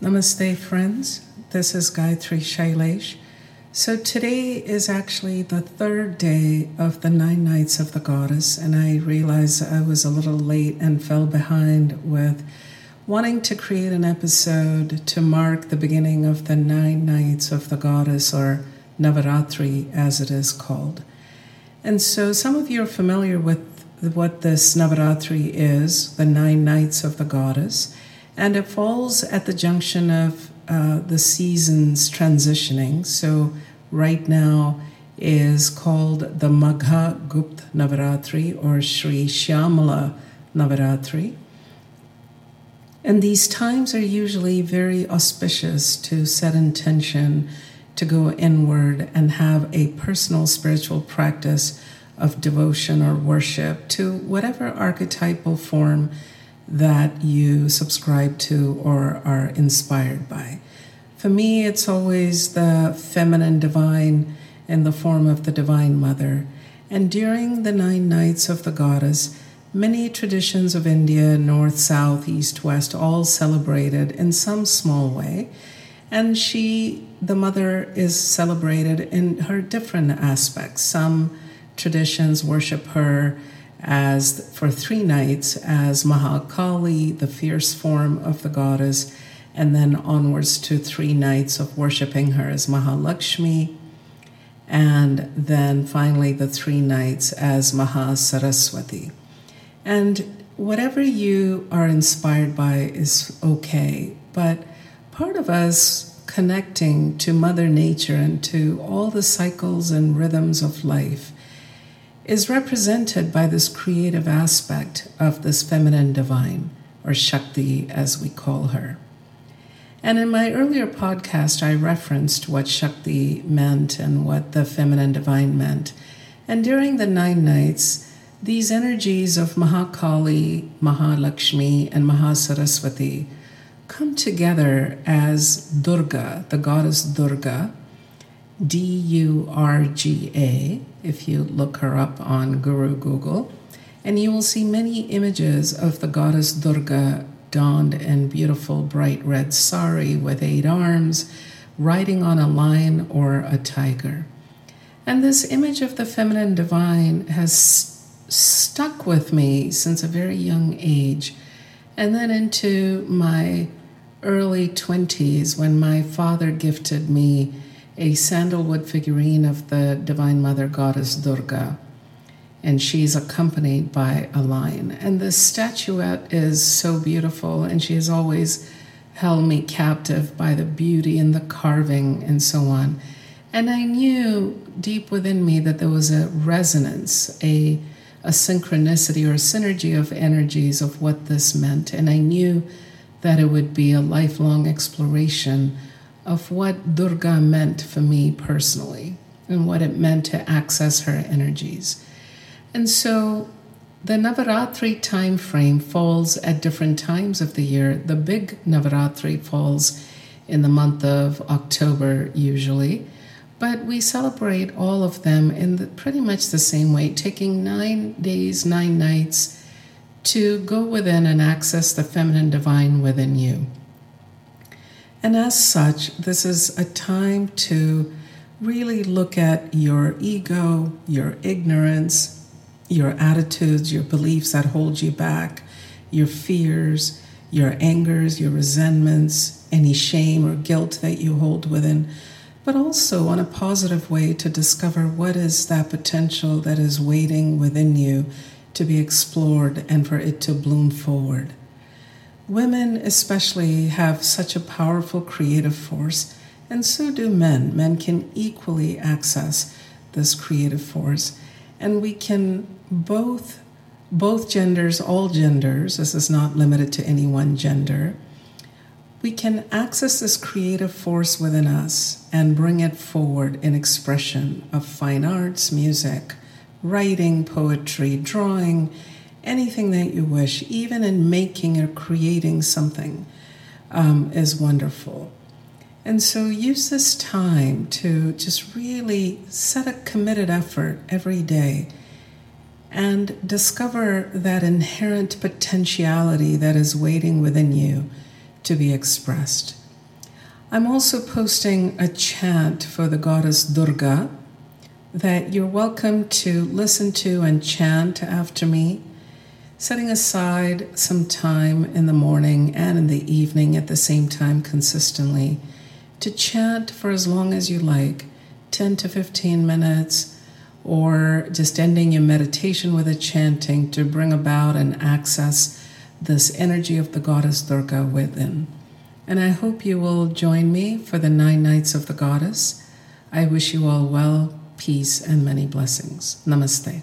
Namaste, friends. This is Gayatri Shailesh. So, today is actually the third day of the nine nights of the goddess, and I realized I was a little late and fell behind with wanting to create an episode to mark the beginning of the nine nights of the goddess, or Navaratri as it is called. And so, some of you are familiar with what this Navaratri is, the nine nights of the goddess and it falls at the junction of uh, the seasons transitioning. So, right now is called the Magha Gupt Navaratri or Sri Shyamala Navaratri. And these times are usually very auspicious to set intention to go inward and have a personal spiritual practice of devotion or worship to whatever archetypal form that you subscribe to or are inspired by. For me, it's always the feminine divine in the form of the Divine Mother. And during the nine nights of the goddess, many traditions of India, north, south, east, west, all celebrated in some small way. And she, the mother, is celebrated in her different aspects. Some traditions worship her as for three nights as Mahakali, the fierce form of the goddess, and then onwards to three nights of worshiping her as Mahalakshmi, and then finally the three nights as Mahasaraswati. And whatever you are inspired by is okay, but part of us connecting to Mother Nature and to all the cycles and rhythms of life is represented by this creative aspect of this feminine divine, or Shakti as we call her. And in my earlier podcast, I referenced what Shakti meant and what the feminine divine meant. And during the nine nights, these energies of Mahakali, Mahalakshmi, and Mahasaraswati come together as Durga, the goddess Durga, D U R G A, if you look her up on Guru Google, and you will see many images of the goddess Durga donned in beautiful bright red sari with eight arms, riding on a lion or a tiger. And this image of the feminine divine has stuck with me since a very young age, and then into my early 20s when my father gifted me a sandalwood figurine of the Divine Mother Goddess Durga, and she's accompanied by a lion. And this statuette is so beautiful, and she has always held me captive by the beauty and the carving and so on. And I knew deep within me that there was a resonance, a, a synchronicity or a synergy of energies of what this meant. And I knew that it would be a lifelong exploration of what Durga meant for me personally and what it meant to access her energies. And so the Navaratri time frame falls at different times of the year. The big Navaratri falls in the month of October usually, but we celebrate all of them in the, pretty much the same way, taking nine days, nine nights to go within and access the feminine divine within you. And as such, this is a time to really look at your ego, your ignorance, your attitudes, your beliefs that hold you back, your fears, your angers, your resentments, any shame or guilt that you hold within, but also on a positive way to discover what is that potential that is waiting within you to be explored and for it to bloom forward. Women, especially, have such a powerful creative force, and so do men. Men can equally access this creative force, and we can both, both genders, all genders, this is not limited to any one gender, we can access this creative force within us and bring it forward in expression of fine arts, music, writing, poetry, drawing, anything that you wish, even in making or creating something, um, is wonderful. And so use this time to just really set a committed effort every day and discover that inherent potentiality that is waiting within you to be expressed. I'm also posting a chant for the goddess Durga that you're welcome to listen to and chant after me, setting aside some time in the morning and in the evening at the same time consistently to chant for as long as you like 10 to 15 minutes or just ending your meditation with a chanting to bring about and access this energy of the goddess Durga within. And I hope you will join me for the nine nights of the goddess. I wish you all well, peace, and many blessings. Namaste.